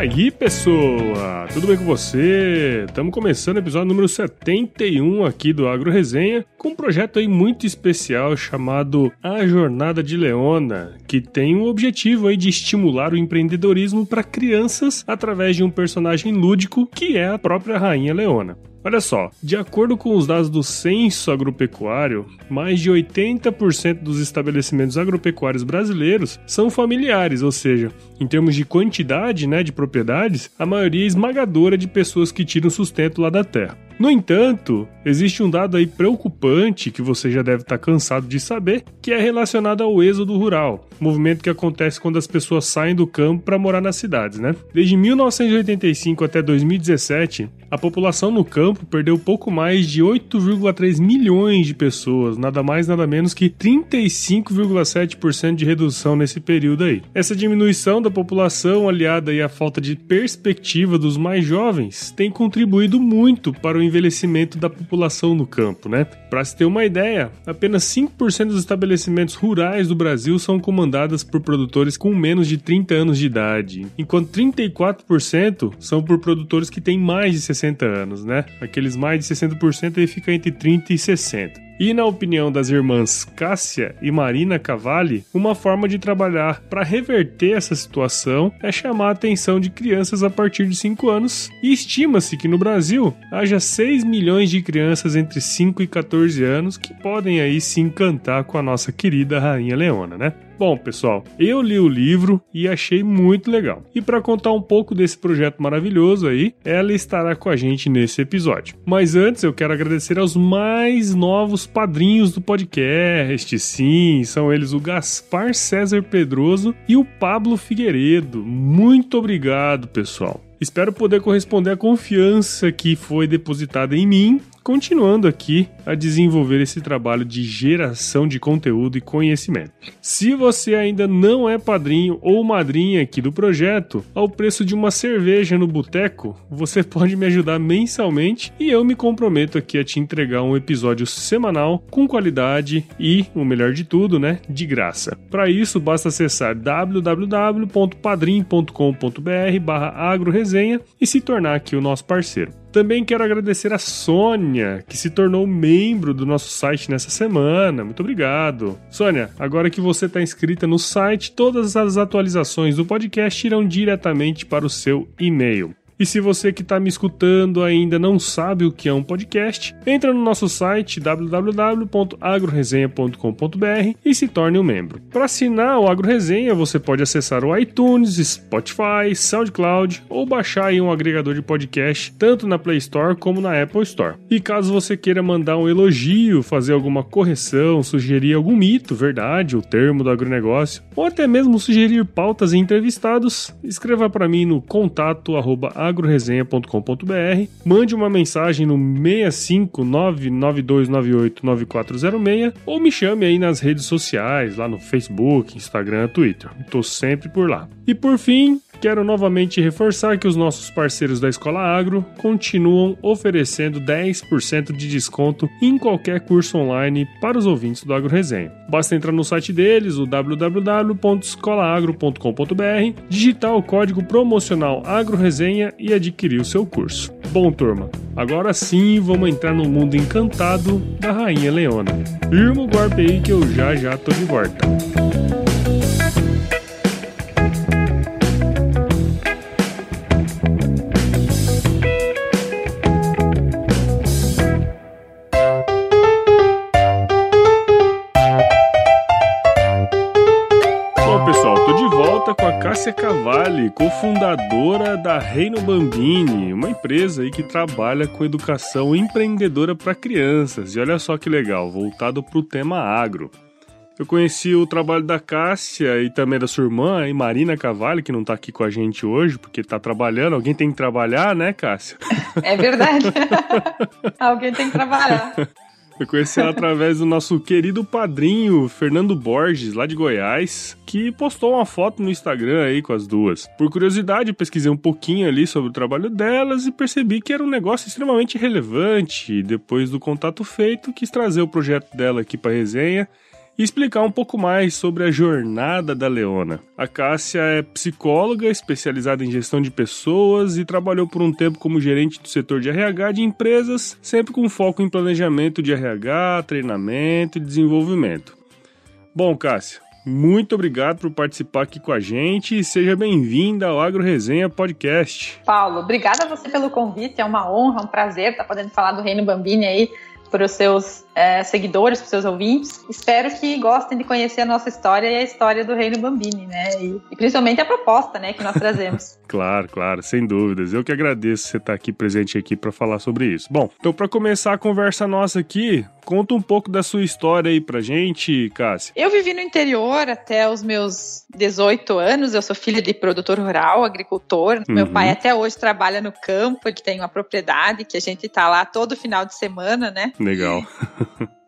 Aí, pessoa? Tudo bem com você? Estamos começando o episódio número 71 aqui do Agro Resenha, com um projeto aí muito especial chamado A Jornada de Leona, que tem o objetivo aí de estimular o empreendedorismo para crianças através de um personagem lúdico que é a própria Rainha Leona. Olha só, de acordo com os dados do Censo Agropecuário, mais de 80% dos estabelecimentos agropecuários brasileiros são familiares, ou seja, em termos de quantidade né, de propriedades, a maioria é esmagadora de pessoas que tiram sustento lá da terra. No entanto, existe um dado aí preocupante que você já deve estar cansado de saber, que é relacionado ao êxodo rural, movimento que acontece quando as pessoas saem do campo para morar nas cidades, né? Desde 1985 até 2017, a população no campo perdeu pouco mais de 8,3 milhões de pessoas, nada mais nada menos que 35,7% de redução nesse período aí. Essa diminuição da população, aliada aí à falta de perspectiva dos mais jovens, tem contribuído muito para o envelhecimento da população no campo, né? Para se ter uma ideia, apenas 5% dos estabelecimentos rurais do Brasil são comandados por produtores com menos de 30 anos de idade, enquanto 34% são por produtores que têm mais de 60 anos, né? Aqueles mais de 60% aí fica entre 30 e 60. E na opinião das irmãs Cássia e Marina Cavalli, uma forma de trabalhar para reverter essa situação é chamar a atenção de crianças a partir de 5 anos, e estima-se que no Brasil haja 6 milhões de crianças entre 5 e 14 anos que podem aí se encantar com a nossa querida Rainha Leona, né? Bom, pessoal, eu li o livro e achei muito legal. E para contar um pouco desse projeto maravilhoso aí, ela estará com a gente nesse episódio. Mas antes eu quero agradecer aos mais novos padrinhos do podcast. Sim, são eles o Gaspar César Pedroso e o Pablo Figueiredo. Muito obrigado, pessoal. Espero poder corresponder à confiança que foi depositada em mim continuando aqui a desenvolver esse trabalho de geração de conteúdo e conhecimento. Se você ainda não é padrinho ou madrinha aqui do projeto, ao preço de uma cerveja no boteco, você pode me ajudar mensalmente e eu me comprometo aqui a te entregar um episódio semanal com qualidade e, o melhor de tudo, né, de graça. Para isso, basta acessar www.padrim.com.br/agroresenha e se tornar aqui o nosso parceiro. Também quero agradecer a Sônia, que se tornou membro do nosso site nessa semana. Muito obrigado. Sônia, agora que você está inscrita no site, todas as atualizações do podcast irão diretamente para o seu e-mail. E se você que está me escutando ainda não sabe o que é um podcast, entra no nosso site www.agroresenha.com.br e se torne um membro. Para assinar o AgroResenha, você pode acessar o iTunes, Spotify, SoundCloud ou baixar um agregador de podcast tanto na Play Store como na Apple Store. E caso você queira mandar um elogio, fazer alguma correção, sugerir algum mito, verdade, o termo do agronegócio, ou até mesmo sugerir pautas e entrevistados, escreva para mim no contato arroba agroresenha.com.br. Mande uma mensagem no 65992989406 ou me chame aí nas redes sociais, lá no Facebook, Instagram, Twitter. Estou sempre por lá. E por fim, Quero novamente reforçar que os nossos parceiros da Escola Agro continuam oferecendo 10% de desconto em qualquer curso online para os ouvintes do Agro Resenha. Basta entrar no site deles, o www.escolaagro.com.br, digitar o código promocional Agro Resenha e adquirir o seu curso. Bom, turma, agora sim vamos entrar no mundo encantado da Rainha Leona. Firma o golpe aí que eu já já tô de volta. Cofundadora da Reino Bambini, uma empresa aí que trabalha com educação empreendedora para crianças. E olha só que legal, voltado para o tema agro. Eu conheci o trabalho da Cássia e também da sua irmã, Marina Cavalli, que não está aqui com a gente hoje, porque está trabalhando. Alguém tem que trabalhar, né, Cássia? É verdade. Alguém tem que trabalhar. Eu conheci ela através do nosso querido padrinho Fernando Borges, lá de Goiás, que postou uma foto no Instagram aí com as duas. Por curiosidade, pesquisei um pouquinho ali sobre o trabalho delas e percebi que era um negócio extremamente relevante. Depois do contato feito, quis trazer o projeto dela aqui para resenha e explicar um pouco mais sobre a jornada da Leona. A Cássia é psicóloga especializada em gestão de pessoas e trabalhou por um tempo como gerente do setor de RH de empresas, sempre com foco em planejamento de RH, treinamento e desenvolvimento. Bom, Cássia, muito obrigado por participar aqui com a gente e seja bem-vinda ao Agro Resenha Podcast. Paulo, obrigada a você pelo convite, é uma honra, um prazer estar podendo falar do Reino Bambini aí para os seus é, seguidores, para os seus ouvintes. Espero que gostem de conhecer a nossa história e a história do Reino Bambini, né? E, e principalmente a proposta, né, que nós trazemos. claro, claro, sem dúvidas. Eu que agradeço você estar aqui presente aqui para falar sobre isso. Bom, então para começar a conversa nossa aqui, conta um pouco da sua história aí pra gente, Cássia. Eu vivi no interior até os meus 18 anos. Eu sou filha de produtor rural, agricultor. Uhum. Meu pai até hoje trabalha no campo, ele tem uma propriedade que a gente tá lá todo final de semana, né? Legal.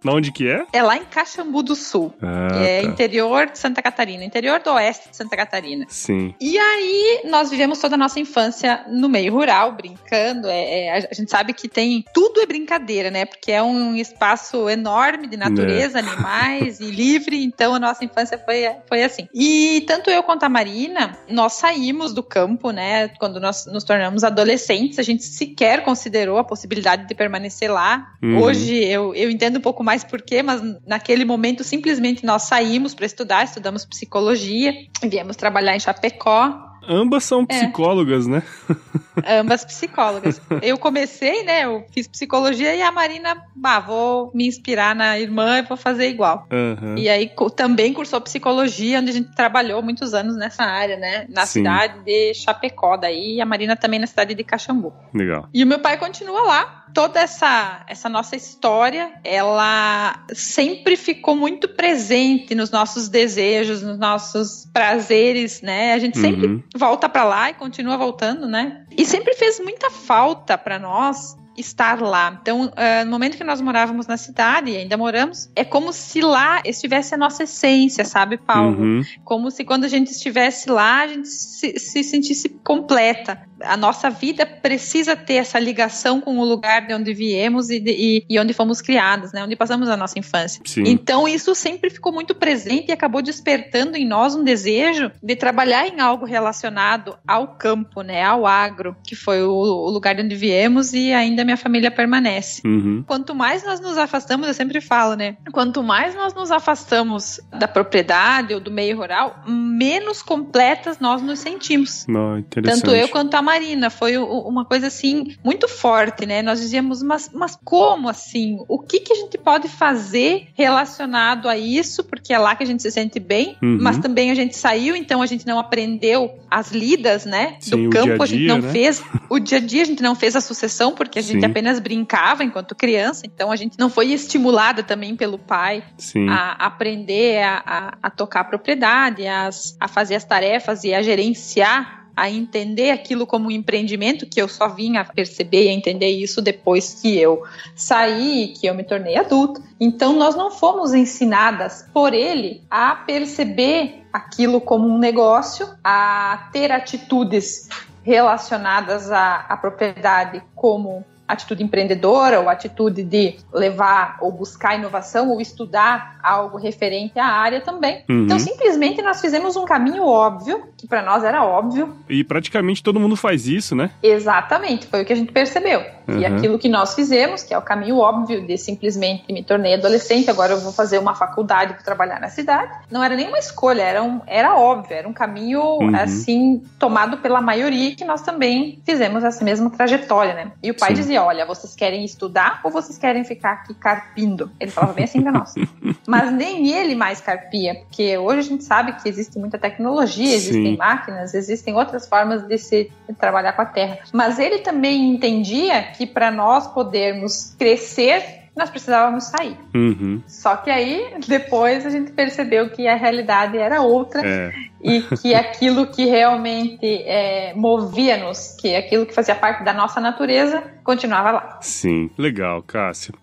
Na onde que é? É lá em Caxambu do Sul. Ah, é tá. interior de Santa Catarina, interior do oeste de Santa Catarina. Sim. E aí nós vivemos toda a nossa infância no meio rural, brincando. É, é, a gente sabe que tem tudo é brincadeira, né? Porque é um espaço enorme de natureza, é. animais e livre. Então a nossa infância foi, foi assim. E tanto eu quanto a Marina, nós saímos do campo, né? Quando nós nos tornamos adolescentes, a gente sequer considerou a possibilidade de permanecer lá. Uhum. Hoje eu, eu entendo um pouco mais mais porquê, mas naquele momento simplesmente nós saímos para estudar, estudamos psicologia, viemos trabalhar em Chapecó Ambas são é. psicólogas, é. né? Ambas psicólogas. Eu comecei, né? Eu fiz psicologia e a Marina, bah, vou me inspirar na irmã e vou fazer igual. Uhum. E aí também cursou psicologia, onde a gente trabalhou muitos anos nessa área, né? Na Sim. cidade de Chapecó, daí e a Marina também na cidade de Caxambu. Legal. E o meu pai continua lá. Toda essa, essa nossa história, ela sempre ficou muito presente nos nossos desejos, nos nossos prazeres, né? A gente sempre uhum volta para lá e continua voltando, né? E sempre fez muita falta para nós estar lá. Então, uh, no momento que nós morávamos na cidade, e ainda moramos, é como se lá estivesse a nossa essência, sabe, Paulo? Uhum. Como se quando a gente estivesse lá, a gente se, se sentisse completa a nossa vida precisa ter essa ligação com o lugar de onde viemos e, de, e, e onde fomos criados, né? Onde passamos a nossa infância. Sim. Então isso sempre ficou muito presente e acabou despertando em nós um desejo de trabalhar em algo relacionado ao campo, né? Ao agro, que foi o, o lugar de onde viemos e ainda minha família permanece. Uhum. Quanto mais nós nos afastamos, eu sempre falo, né? Quanto mais nós nos afastamos da propriedade ou do meio rural, menos completas nós nos sentimos. Não, Tanto eu quanto a Marina. Foi uma coisa assim muito forte, né? Nós dizíamos, mas, mas como assim? O que, que a gente pode fazer relacionado a isso? Porque é lá que a gente se sente bem, uhum. mas também a gente saiu, então a gente não aprendeu as lidas, né? Sim, do campo, dia -dia, a gente não né? fez. O dia a dia a gente não fez a sucessão, porque a gente Sim. apenas brincava enquanto criança, então a gente não foi estimulada também pelo pai Sim. a aprender a, a, a tocar a propriedade, a, a fazer as tarefas e a gerenciar a entender aquilo como um empreendimento, que eu só vim a perceber e a entender isso depois que eu saí, que eu me tornei adulta. Então, nós não fomos ensinadas por ele a perceber aquilo como um negócio, a ter atitudes relacionadas à, à propriedade como atitude empreendedora ou atitude de levar ou buscar inovação ou estudar algo referente à área também. Uhum. Então, simplesmente nós fizemos um caminho óbvio, que para nós era óbvio. E praticamente todo mundo faz isso, né? Exatamente, foi o que a gente percebeu. Uhum. E aquilo que nós fizemos, que é o caminho óbvio de simplesmente me tornei adolescente, agora eu vou fazer uma faculdade para trabalhar na cidade, não era nenhuma escolha, era, um, era óbvio, era um caminho uhum. assim tomado pela maioria que nós também fizemos essa mesma trajetória, né? E o pai Sim. dizia dizia: olha, vocês querem estudar ou vocês querem ficar aqui carpindo? Ele falava bem assim pra nós. Mas nem ele mais carpia, porque hoje a gente sabe que existe muita tecnologia, existem Sim. máquinas, existem outras formas de se trabalhar com a terra. Mas ele também entendia que para nós podermos crescer nós precisávamos sair. Uhum. Só que aí, depois, a gente percebeu que a realidade era outra é. e que aquilo que realmente é, movia-nos, que aquilo que fazia parte da nossa natureza, continuava lá. Sim, legal, Cássio.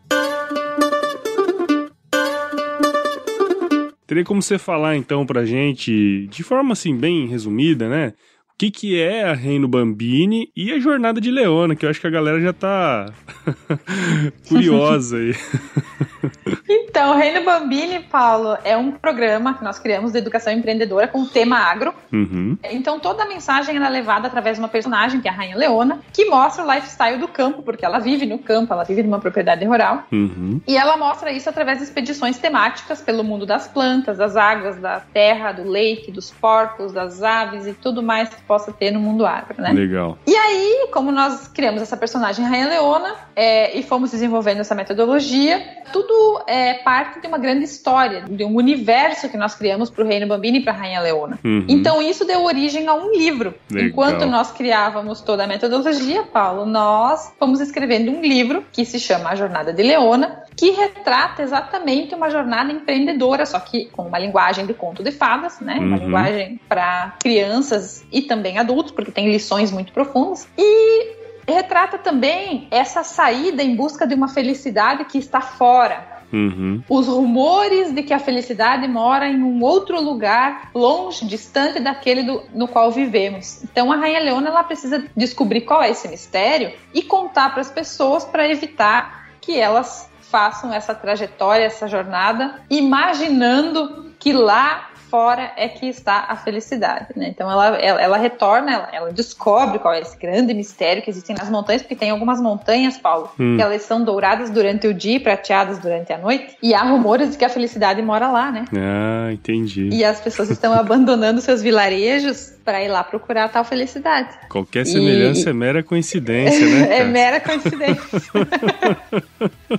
Teria como você falar então pra gente, de forma assim bem resumida, né? Que, que é a Reino Bambini e a Jornada de Leona, que eu acho que a galera já tá curiosa aí. Então, o Reino Bambini, Paulo, é um programa que nós criamos de educação empreendedora com o tema agro. Uhum. Então, toda a mensagem é levada através de uma personagem, que é a Rainha Leona, que mostra o lifestyle do campo, porque ela vive no campo, ela vive numa propriedade rural. Uhum. E ela mostra isso através de expedições temáticas pelo mundo das plantas, das águas, da terra, do leite, dos porcos, das aves e tudo mais que possa ter no mundo agro, né? Legal. E aí, como nós criamos essa personagem Rainha Leona é, e fomos desenvolvendo essa metodologia, tudo é parte de uma grande história, de um universo que nós criamos para o Reino Bambino e para a Rainha Leona. Uhum. Então isso deu origem a um livro. Legal. Enquanto nós criávamos toda a metodologia, Paulo, nós fomos escrevendo um livro que se chama A Jornada de Leona, que retrata exatamente uma jornada empreendedora, só que com uma linguagem de conto de fadas, né? Uhum. Uma linguagem para crianças e também adultos, porque tem lições muito profundas. E retrata também essa saída em busca de uma felicidade que está fora, Uhum. Os rumores de que a felicidade mora em um outro lugar, longe, distante daquele do, no qual vivemos. Então a Rainha Leona ela precisa descobrir qual é esse mistério e contar para as pessoas para evitar que elas façam essa trajetória, essa jornada, imaginando que lá fora é que está a felicidade, né? Então ela, ela, ela retorna, ela, ela, descobre qual é esse grande mistério que existe nas montanhas, porque tem algumas montanhas, Paulo, hum. que elas são douradas durante o dia e prateadas durante a noite, e há rumores de que a felicidade mora lá, né? Ah, entendi. E as pessoas estão abandonando seus vilarejos para ir lá procurar a tal felicidade. Qualquer semelhança e... é mera coincidência, né? é mera coincidência.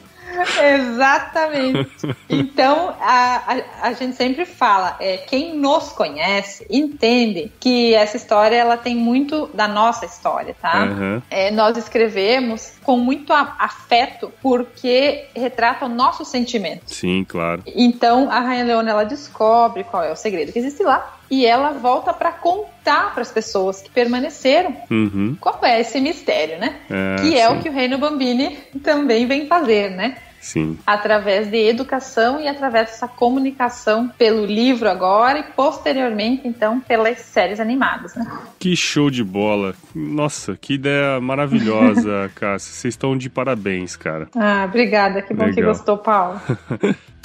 Exatamente. Então, a, a, a, gente sempre fala, é, quem nos conhece entende que essa história ela tem muito da nossa história, tá? Uhum. É, nós escrevemos com muito afeto porque retrata o nosso sentimento. Sim, claro. Então, a Rainha Leona ela descobre qual é o segredo que existe lá e ela volta para contar para as pessoas que permaneceram uhum. qual é esse mistério, né? É, que é sim. o que o Reino Bambini também vem fazer, né? Sim. Através de educação e através dessa comunicação pelo livro agora e posteriormente, então, pelas séries animadas, né? Que show de bola. Nossa, que ideia maravilhosa, Cássia. Vocês estão de parabéns, cara. Ah, obrigada. Que bom Legal. que gostou, Paulo.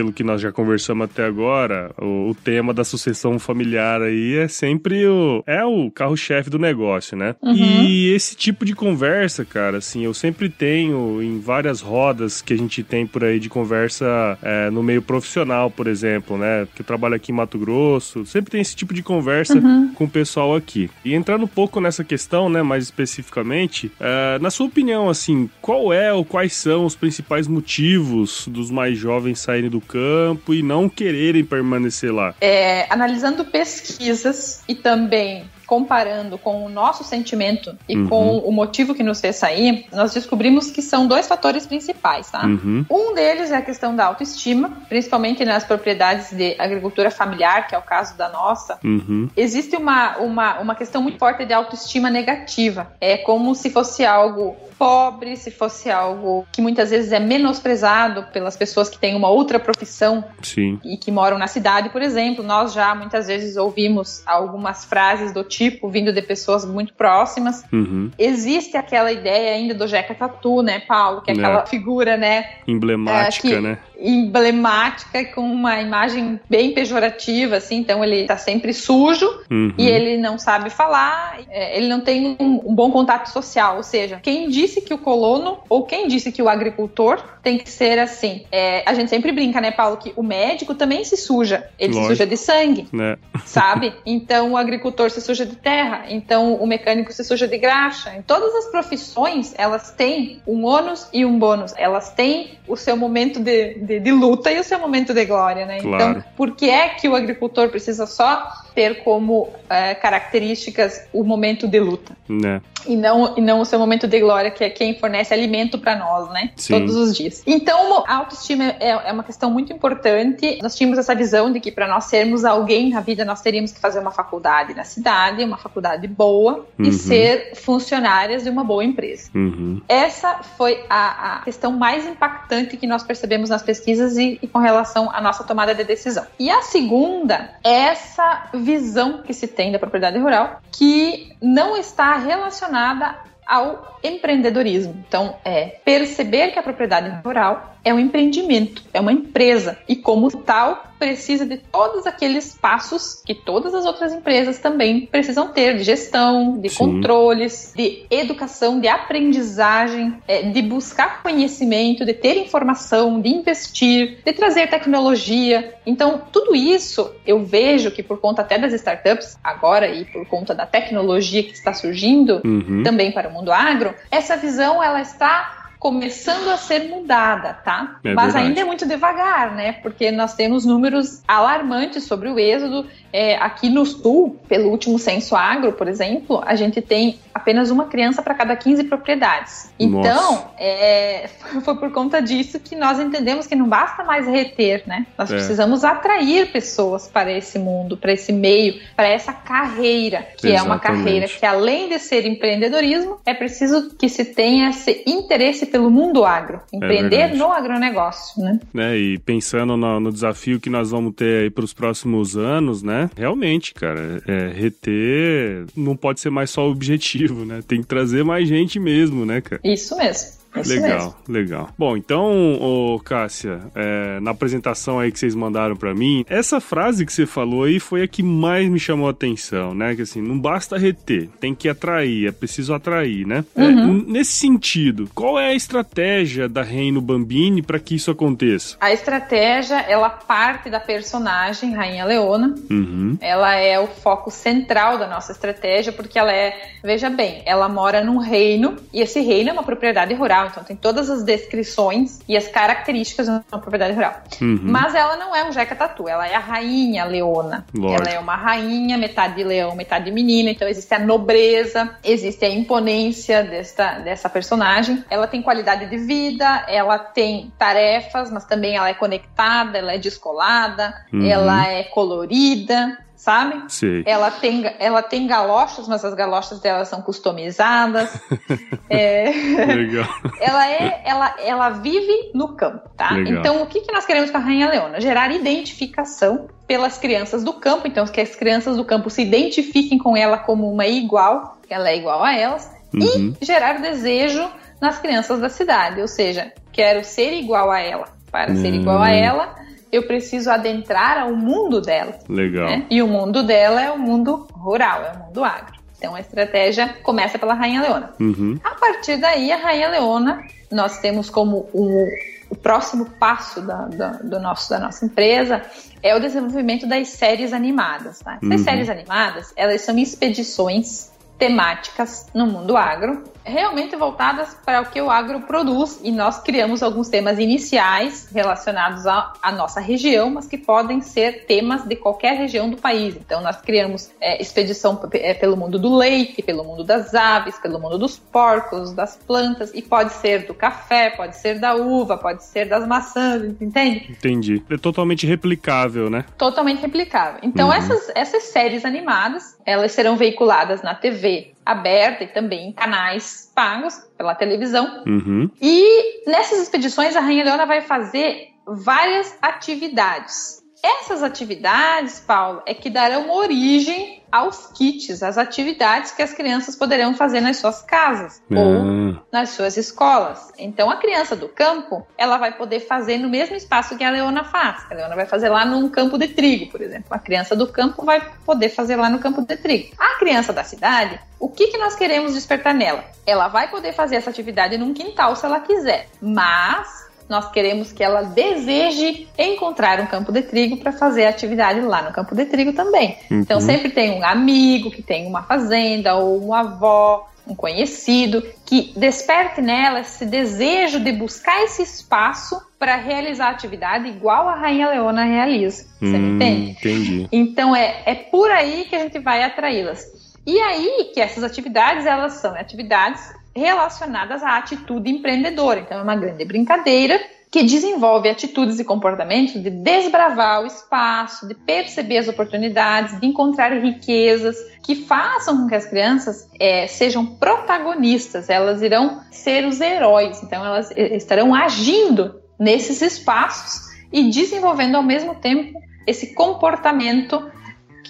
pelo que nós já conversamos até agora, o, o tema da sucessão familiar aí é sempre o é o carro-chefe do negócio, né? Uhum. E esse tipo de conversa, cara, assim, eu sempre tenho em várias rodas que a gente tem por aí de conversa é, no meio profissional, por exemplo, né? Que eu trabalho aqui em Mato Grosso, sempre tem esse tipo de conversa uhum. com o pessoal aqui. E entrando um pouco nessa questão, né, mais especificamente, é, na sua opinião, assim, qual é ou quais são os principais motivos dos mais jovens saírem do campo e não quererem permanecer lá? É, analisando pesquisas e também comparando com o nosso sentimento e Uhum. com o motivo que nos fez sair, nós descobrimos que são dois fatores principais, tá? Uhum. Um deles é a questão da autoestima, principalmente nas propriedades de agricultura familiar, que é o caso da nossa. Uhum. Existe uma, uma, uma questão muito forte de autoestima negativa. É como se fosse algo pobre, se fosse algo que muitas vezes é menosprezado pelas pessoas que têm uma outra profissão Sim. e que moram na cidade, por exemplo. Nós já muitas vezes ouvimos algumas frases do tipo vindo de pessoas muito próximas. Uhum. Existe aquela ideia ainda do Jeca Tatu, né, Paulo? Que é aquela É. figura, né? Emblemática, É, que- né? Emblemática com uma imagem bem pejorativa, assim, então ele está sempre sujo uhum. e ele não sabe falar, é, ele não tem um, um, bom contato social, ou seja, quem disse que o colono ou quem disse que o agricultor tem que ser assim? É, a gente sempre brinca, né, Paulo, que o médico também se suja, ele Lógico. se suja de sangue, né? sabe? Então o agricultor se suja de terra, então o mecânico se suja de graxa. Em todas as profissões, elas têm um ônus e um bônus, elas têm o seu momento de, de, de luta e o seu momento de glória, né? Então, claro. Então, por que é que o agricultor precisa só ter como é, características o momento de luta? Né? E não, e não o seu momento de glória, que é quem fornece alimento para nós, né? Sim. Todos os dias. Então, a autoestima é, é uma questão muito importante. Nós tínhamos essa visão de que para nós sermos alguém na vida, nós teríamos que fazer uma faculdade na cidade, uma faculdade boa, uhum. e ser funcionárias de uma boa empresa. Uhum. Essa foi a, a questão mais impactante que nós percebemos nas pesquisas e, e, com relação à nossa tomada de decisão. E a segunda, essa visão que se tem da propriedade rural, que não está relacionada ao empreendedorismo. Então, é perceber que a propriedade rural é um empreendimento, é uma empresa e, como tal, precisa de todos aqueles passos que todas as outras empresas também precisam ter de gestão, de Sim. controles, de educação, de aprendizagem, é, de buscar conhecimento, de ter informação, de investir, de trazer tecnologia. Então, tudo isso eu vejo que por conta até das startups agora e por conta da tecnologia que está surgindo uhum. também para o mundo agro, essa visão ela está começando a ser mudada, tá? É Mas verdade. ainda é muito devagar, né? Porque nós temos números alarmantes sobre o êxodo. É, aqui no Sul, pelo último censo agro, por exemplo, a gente tem apenas uma criança para cada 15 propriedades. Então, é, foi por conta disso que nós entendemos que não basta mais reter, né? Nós é. precisamos atrair pessoas para esse mundo, para esse meio, para essa carreira, que Exatamente. é uma carreira que, além de ser empreendedorismo, é preciso que se tenha esse interesse pelo mundo agro, é empreender no agronegócio, né? né? E pensando no, no, desafio que nós vamos ter aí para os próximos anos, né? Realmente, cara, é, reter não pode ser mais só o objetivo, né? Tem que trazer mais gente mesmo, né, cara? Isso mesmo. É legal, legal. Bom, então, ô, Cássia, é, na apresentação aí que vocês mandaram para mim, essa frase que você falou aí foi a que mais me chamou a atenção, né? Que assim, não basta reter, tem que atrair, é preciso atrair, né? É, uhum. É, nesse sentido, qual é a estratégia da Reino Bambini para que isso aconteça? A estratégia, ela parte da personagem Rainha Leona. Uhum. Ela é o foco central da nossa estratégia, porque ela é, veja bem, ela mora num reino e esse reino é uma propriedade rural rural, então tem todas as descrições e as características de uma propriedade rural. Uhum. Mas ela não é um Jeca Tatu, ela é a rainha leona. Lógico. Ela é uma rainha, metade leão, metade menina, então existe a nobreza, existe a imponência desta, dessa personagem. Ela tem qualidade de vida, ela tem tarefas, mas também ela é conectada, ela é descolada, uhum. ela é colorida sabe? Sim. Ela tem, ela tem galochas, mas as galochas dela são customizadas. é... Legal. ela, é, ela, ela vive no campo, tá? Legal. Então, o que, que nós queremos com a Rainha Leona? Gerar identificação pelas crianças do campo, então que as crianças do campo se identifiquem com ela como uma igual, que ela é igual a elas, uhum. e gerar desejo nas crianças da cidade, ou seja, quero ser igual a ela. Para uhum. ser igual a hum. ela, eu preciso adentrar ao mundo dela. Legal. Né? E o mundo dela é o mundo rural, é o mundo agro. Então a estratégia começa pela Rainha Leona. Uhum. A partir daí, a Rainha Leona, nós temos como o, o próximo passo da, da, do nosso, da nossa empresa é o desenvolvimento das séries animadas. Tá? Essas uhum. séries animadas, elas são expedições temáticas no mundo agro realmente voltadas para o que o agro produz e nós criamos alguns temas iniciais relacionados à, nossa região, mas que podem ser temas de qualquer região do país. Então nós criamos é, expedição é, pelo mundo do leite, pelo mundo das aves, pelo mundo dos porcos, das plantas e pode ser do café, pode ser da uva, pode ser das maçãs, entende? Entendi. É totalmente replicável, né? Totalmente replicável. Então uhum. essas, essas séries animadas, elas serão veiculadas na TV aberta e também canais pagos pela televisão. Uhum. E nessas expedições a Rainha Leona vai fazer várias atividades. Essas atividades, Paulo, é que darão origem aos kits, às atividades que as crianças poderão fazer nas suas casas Ah. ou nas suas escolas. Então, a criança do campo, ela vai poder fazer no mesmo espaço que a Leona faz. A Leona vai fazer lá num campo de trigo, por exemplo. A criança do campo vai poder fazer lá no campo de trigo. A criança da cidade, o que, que nós queremos despertar nela? Ela vai poder fazer essa atividade num quintal se ela quiser, mas nós queremos que ela deseje encontrar um campo de trigo para fazer atividade lá no campo de trigo também. Uhum. Então sempre tem um amigo que tem uma fazenda ou uma avó, um conhecido que desperte nela esse desejo de buscar esse espaço para realizar a atividade igual a Rainha Leona realiza. Você me Hum, entende? entendi. Então é, é por aí que a gente vai atraí-las. E aí que essas atividades elas são atividades relacionadas à atitude empreendedora. Então é uma grande brincadeira que desenvolve atitudes e comportamentos de desbravar o espaço, de perceber as oportunidades, de encontrar riquezas que façam com que as crianças eh, sejam protagonistas. Elas irão ser os heróis. Então elas eh, estarão agindo nesses espaços e desenvolvendo ao mesmo tempo esse comportamento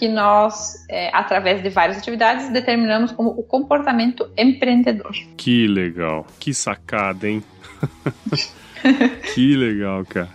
que nós, é, através de várias atividades, determinamos como o comportamento empreendedor. Que legal. Que sacada, hein? que legal, cara.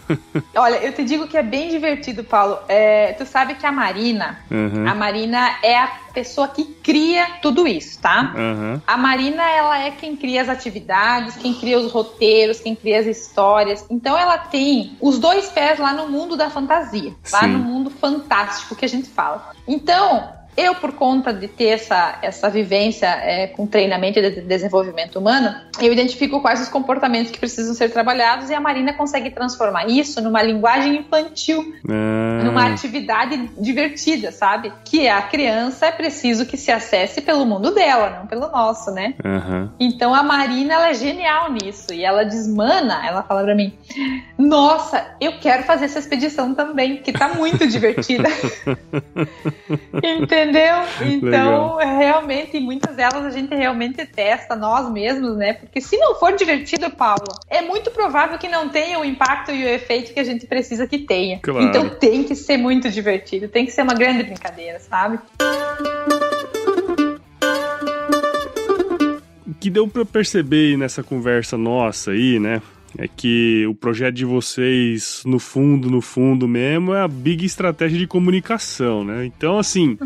Olha, eu te digo que é bem divertido, Paulo. É, tu sabe que a Marina, Aham. a Marina é a pessoa que cria tudo isso, tá? Aham. A Marina, ela é quem cria as atividades, quem cria os roteiros, quem cria as histórias. Então, ela tem os dois pés lá no mundo da fantasia, lá Sim. no mundo fantástico que a gente fala. Então, eu, por conta de ter essa, essa vivência é, com treinamento e de desenvolvimento humano, eu identifico quais os comportamentos que precisam ser trabalhados e a Marina consegue transformar isso numa linguagem infantil Ah, numa atividade divertida, sabe? Que a criança é preciso que se acesse pelo mundo dela, não pelo nosso, né? Aham. Então a Marina ela é genial nisso e ela desmana, ela fala pra mim: "Nossa, eu quero fazer essa expedição também, que tá muito divertida". Entendeu? Então, é realmente, muitas delas a gente realmente testa nós mesmos, né? Porque se não for divertido, Paulo, é muito provável que não tenha o impacto e o efeito que a gente precisa que tenha. Claro. Então tem que ser muito divertido, tem que ser uma grande brincadeira, sabe? O que deu pra perceber nessa conversa nossa aí, né? É que o projeto de vocês, no fundo, no fundo mesmo, é a big estratégia de comunicação, né? Então, assim,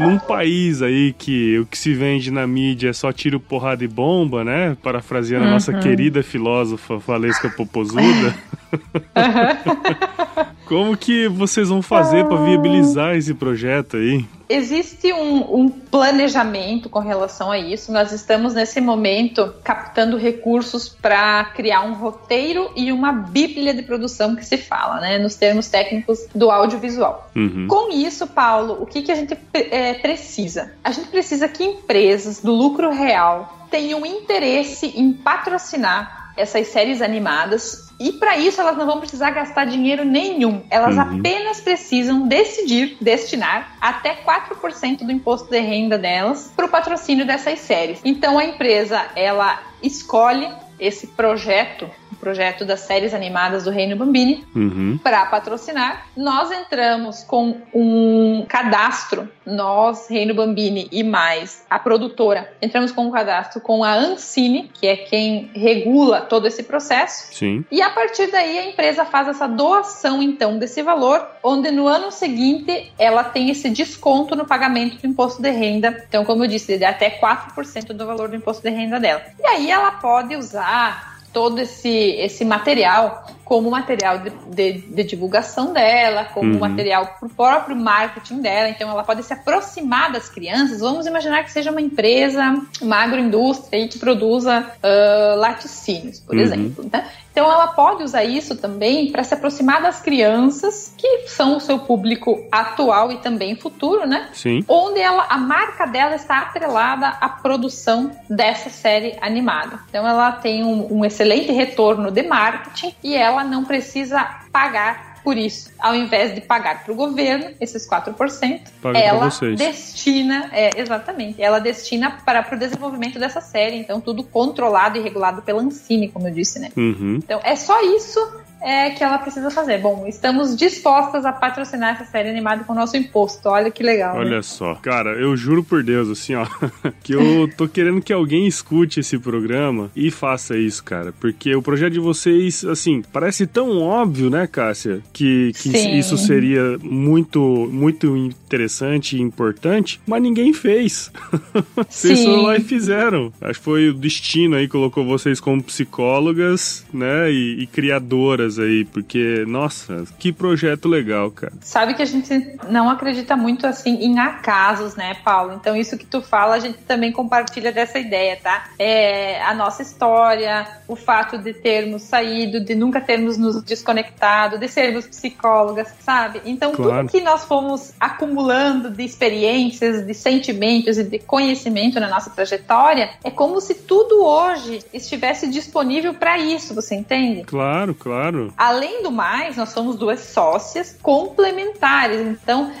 num país aí que o que se vende na mídia é só tiro, porrada e bomba, né? Parafraseando a nossa querida filósofa Valesca Popozuda. Como que vocês vão fazer para viabilizar esse projeto aí? Existe um, um, planejamento com relação a isso. Nós estamos nesse momento captando recursos para criar um roteiro e uma bíblia de produção que se fala, né, nos termos técnicos do audiovisual. Uhum. Com isso, Paulo, o que, que a gente é, precisa? A gente precisa que empresas do lucro real tenham interesse em patrocinar essas séries animadas e para isso elas não vão precisar gastar dinheiro nenhum. Elas Uhum. apenas precisam decidir destinar até 4% do imposto de renda delas para o patrocínio dessas séries. Então a empresa ela escolhe esse projeto, projeto das séries animadas do Reino Bambini, Uhum. para patrocinar. Nós entramos com um cadastro, nós, Reino Bambini e mais a produtora, entramos com um cadastro com a Ancine, que é quem regula todo esse processo. Sim. E a partir daí a empresa faz essa doação então desse valor, onde no ano seguinte ela tem esse desconto no pagamento do imposto de renda. Então, como eu disse, de até 4% do valor do imposto de renda dela. E aí ela pode usar todo esse, esse material como material de, de, de divulgação dela, como Uhum. material para o próprio marketing dela. Então, ela pode se aproximar das crianças. Vamos imaginar que seja uma empresa, uma agroindústria que produza ah, laticínios, por Uhum. exemplo. Né? Então, ela pode usar isso também para se aproximar das crianças, que são o seu público atual e também futuro, né? Sim. onde ela, a marca dela está atrelada à produção dessa série animada. Então ela tem um, um excelente retorno de marketing e ela não precisa pagar por isso. Ao invés de pagar para o governo esses 4%, Paga ela destina, é, exatamente, ela destina para o desenvolvimento dessa série. Então tudo controlado e regulado pela Ancine, como eu disse, né? Uhum. Então é só isso é que ela precisa fazer. Bom, estamos dispostas a patrocinar essa série animada com o nosso imposto. Olha que legal. Olha né? só. Cara, eu juro por Deus, assim, ó, que eu tô querendo que alguém escute esse programa e faça isso, cara. Porque o projeto de vocês, assim, parece tão óbvio, né, Cássia? Que, que isso seria muito, muito interessante e importante, mas ninguém fez. vocês foram lá e fizeram. Acho que foi o destino aí, colocou vocês como psicólogas, né, e, e criadoras aí, porque, nossa, que projeto legal, cara. Sabe que a gente não acredita muito assim em acasos, né, Paulo? Então, isso que tu fala, a gente também compartilha dessa ideia, tá? É a nossa história, o fato de termos saído, de nunca termos nos desconectado, de sermos psicólogas, sabe? Então, claro. tudo que nós fomos acumulando de experiências, de sentimentos e de conhecimento na nossa trajetória, é como se tudo hoje estivesse disponível para isso, você entende? Claro, claro. Além do mais, nós somos duas sócias complementares. Então,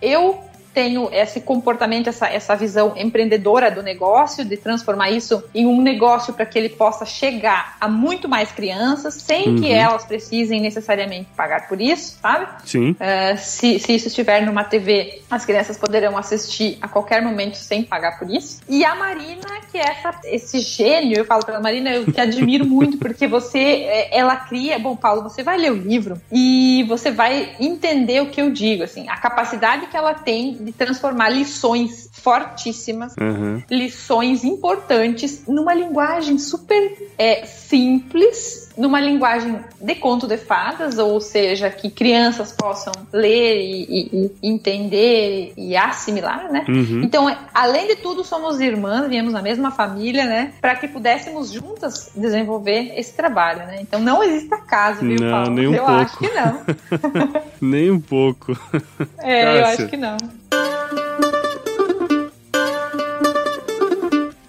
eu tenho esse comportamento, essa, essa visão empreendedora do negócio, de transformar isso em um negócio para que ele possa chegar a muito mais crianças, sem uhum. que elas precisem necessariamente pagar por isso, sabe? Sim. Uh, se, se isso estiver numa TV, as crianças poderão assistir a qualquer momento sem pagar por isso. E a Marina, que é essa, esse gênio, eu falo pela Marina, eu te admiro muito, porque você, é, ela cria. Bom, Paulo, você vai ler o livro e você vai entender o que eu digo, assim, a capacidade que ela tem de transformar lições fortíssimas, uhum. lições importantes, numa linguagem super é, simples, numa linguagem de conto de fadas, ou seja, que crianças possam ler e, e, e entender e assimilar, né? Uhum. Então, além de tudo, somos irmãs, viemos na mesma família, né? Para que pudéssemos juntas desenvolver esse trabalho, né? Então, não existe acaso, viu, não, Paulo? Nem um eu pouco. acho que não. nem um pouco. É, Cássia. eu acho que não.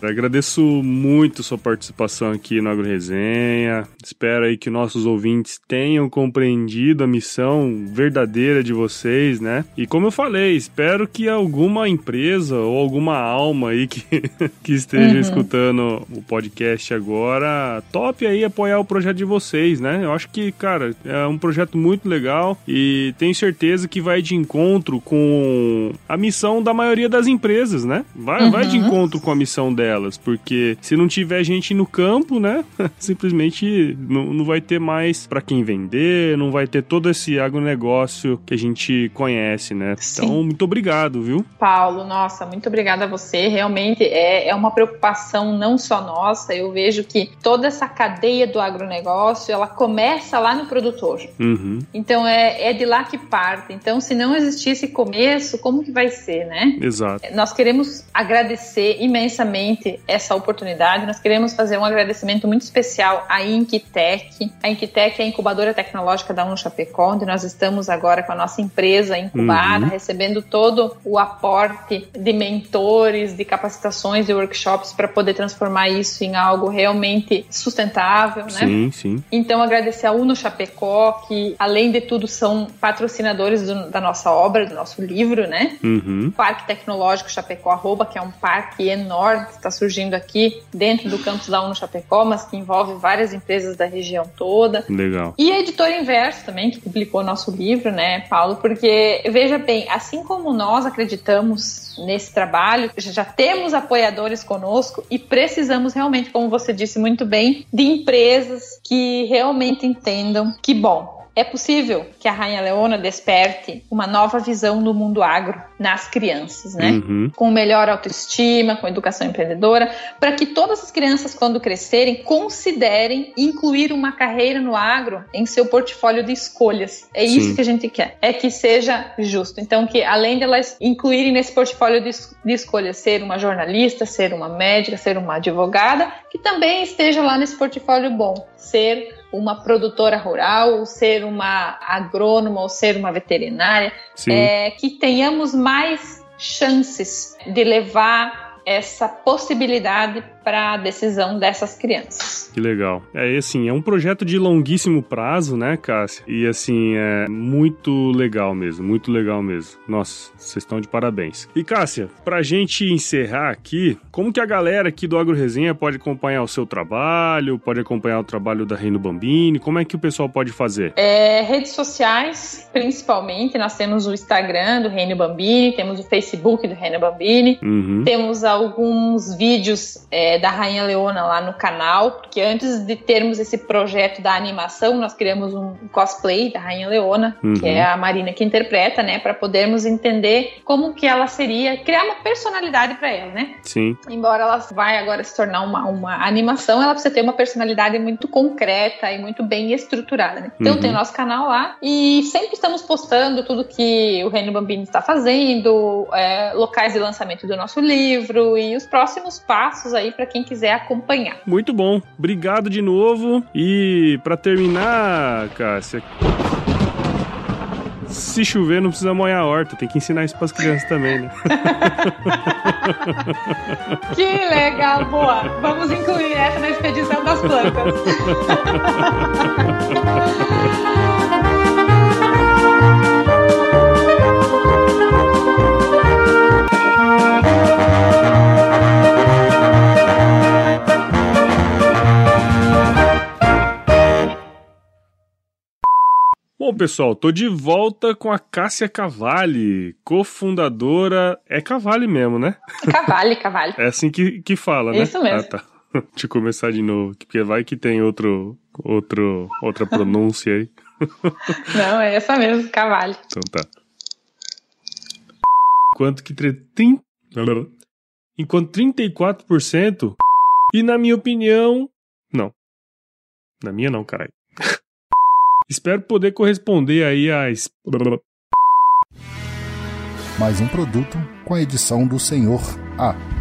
Agradeço muito sua participação aqui no Agro Resenha. Espero aí que nossos ouvintes tenham compreendido a missão verdadeira de vocês, né? E como eu falei, espero que alguma empresa ou alguma alma aí que, que esteja uhum. escutando o podcast agora tope aí apoiar o projeto de vocês, né? Eu acho que, cara, é um projeto muito legal e tenho certeza que vai de encontro com a missão da maioria das empresas, né? Vai, uhum. vai de uhum. encontro com a missão delas delas, porque se não tiver gente no campo, né, simplesmente não, não vai ter mais para quem vender, não vai ter todo esse agronegócio que a gente conhece, né? Sim. Então, muito obrigado, viu? Paulo, nossa, muito obrigada a você. Realmente é, é uma preocupação não só nossa, eu vejo que toda essa cadeia do agronegócio, ela começa lá no produtor. Uhum. Então, é, é de lá que parte. Então, se não existir esse começo, como que vai ser, né? Exato. Nós queremos agradecer imensamente essa oportunidade. Nós queremos fazer um agradecimento muito especial à Inquitec. A Inquitec é a incubadora tecnológica da UNO Chapecó, onde nós estamos agora com a nossa empresa incubada, uhum. recebendo todo o aporte de mentores, de capacitações e workshops para poder transformar isso em algo realmente sustentável, né? Sim, sim. Então, agradecer a UNO Chapecó, que além de tudo são patrocinadores do, da nossa obra, do nosso livro, né? Uhum. Parque Tecnológico Chapecó, arroba, que é um parque enorme está surgindo aqui dentro do campus da UNO Chapecó, mas que envolve várias empresas da região toda. Legal. E a editora Inverso também, que publicou nosso livro, né, Paulo? Porque, veja bem, assim como nós acreditamos nesse trabalho, já temos apoiadores conosco e precisamos realmente, como você disse muito bem, de empresas que realmente entendam que, bom, é possível que a Rainha Leona desperte uma nova visão do mundo agro nas crianças, né? Uhum. Com melhor autoestima, com educação empreendedora, para que todas as crianças, quando crescerem, considerem incluir uma carreira no agro em seu portfólio de escolhas. É Sim. isso que a gente quer. É que seja justo. Então, que além de elas incluírem nesse portfólio de, de escolhas ser uma jornalista, ser uma médica, ser uma advogada, que também esteja lá nesse portfólio bom, ser uma produtora rural, ou ser uma agrônoma, ou ser uma veterinária, é, que tenhamos mais chances de levar essa possibilidade para a decisão dessas crianças. Que legal. É assim, é um projeto de longuíssimo prazo, né, Cássia? E assim, é muito legal mesmo, muito legal mesmo. Nossa, vocês estão de parabéns. E Cássia, pra gente encerrar aqui, como que a galera aqui do Agro Resenha pode acompanhar o seu trabalho, pode acompanhar o trabalho da Reino Bambini? Como é que o pessoal pode fazer? É, redes sociais, principalmente, nós temos o Instagram do Reino Bambini, temos o Facebook do Reino Bambini, uhum. temos alguns vídeos é, da Rainha Leona lá no canal, porque antes de termos esse projeto da animação, nós criamos um cosplay da Rainha Leona, uhum. que é a Marina que interpreta, né, para podermos entender como que ela seria, criar uma personalidade para ela, né? Sim. Embora ela vai agora se tornar uma, uma animação, ela precisa ter uma personalidade muito concreta e muito bem estruturada, né? Então uhum. tem o nosso canal lá e sempre estamos postando tudo que o Reino Bambini está fazendo, é, locais de lançamento do nosso livro e os próximos passos aí para quem quiser acompanhar. Muito bom. Obrigado de novo. E para terminar, Cássia, se chover, não precisa molhar a horta. Tem que ensinar isso para as crianças também, né? que legal, boa. Vamos incluir essa na expedição das plantas. pessoal, tô de volta com a Cássia Cavalli, cofundadora. É Cavalli mesmo, né? Cavalli, Cavalli. É assim que, que fala, né? Isso mesmo. Ah, tá. Deixa eu começar de novo, porque vai que tem outro, outro, outra pronúncia aí. Não, é essa mesmo, Cavalli. Então tá. Enquanto que. Trin... Enquanto 34%. E na minha opinião. Não. Na minha não, caralho. Espero poder corresponder aí a. Mais um produto com a edição do Senhor A.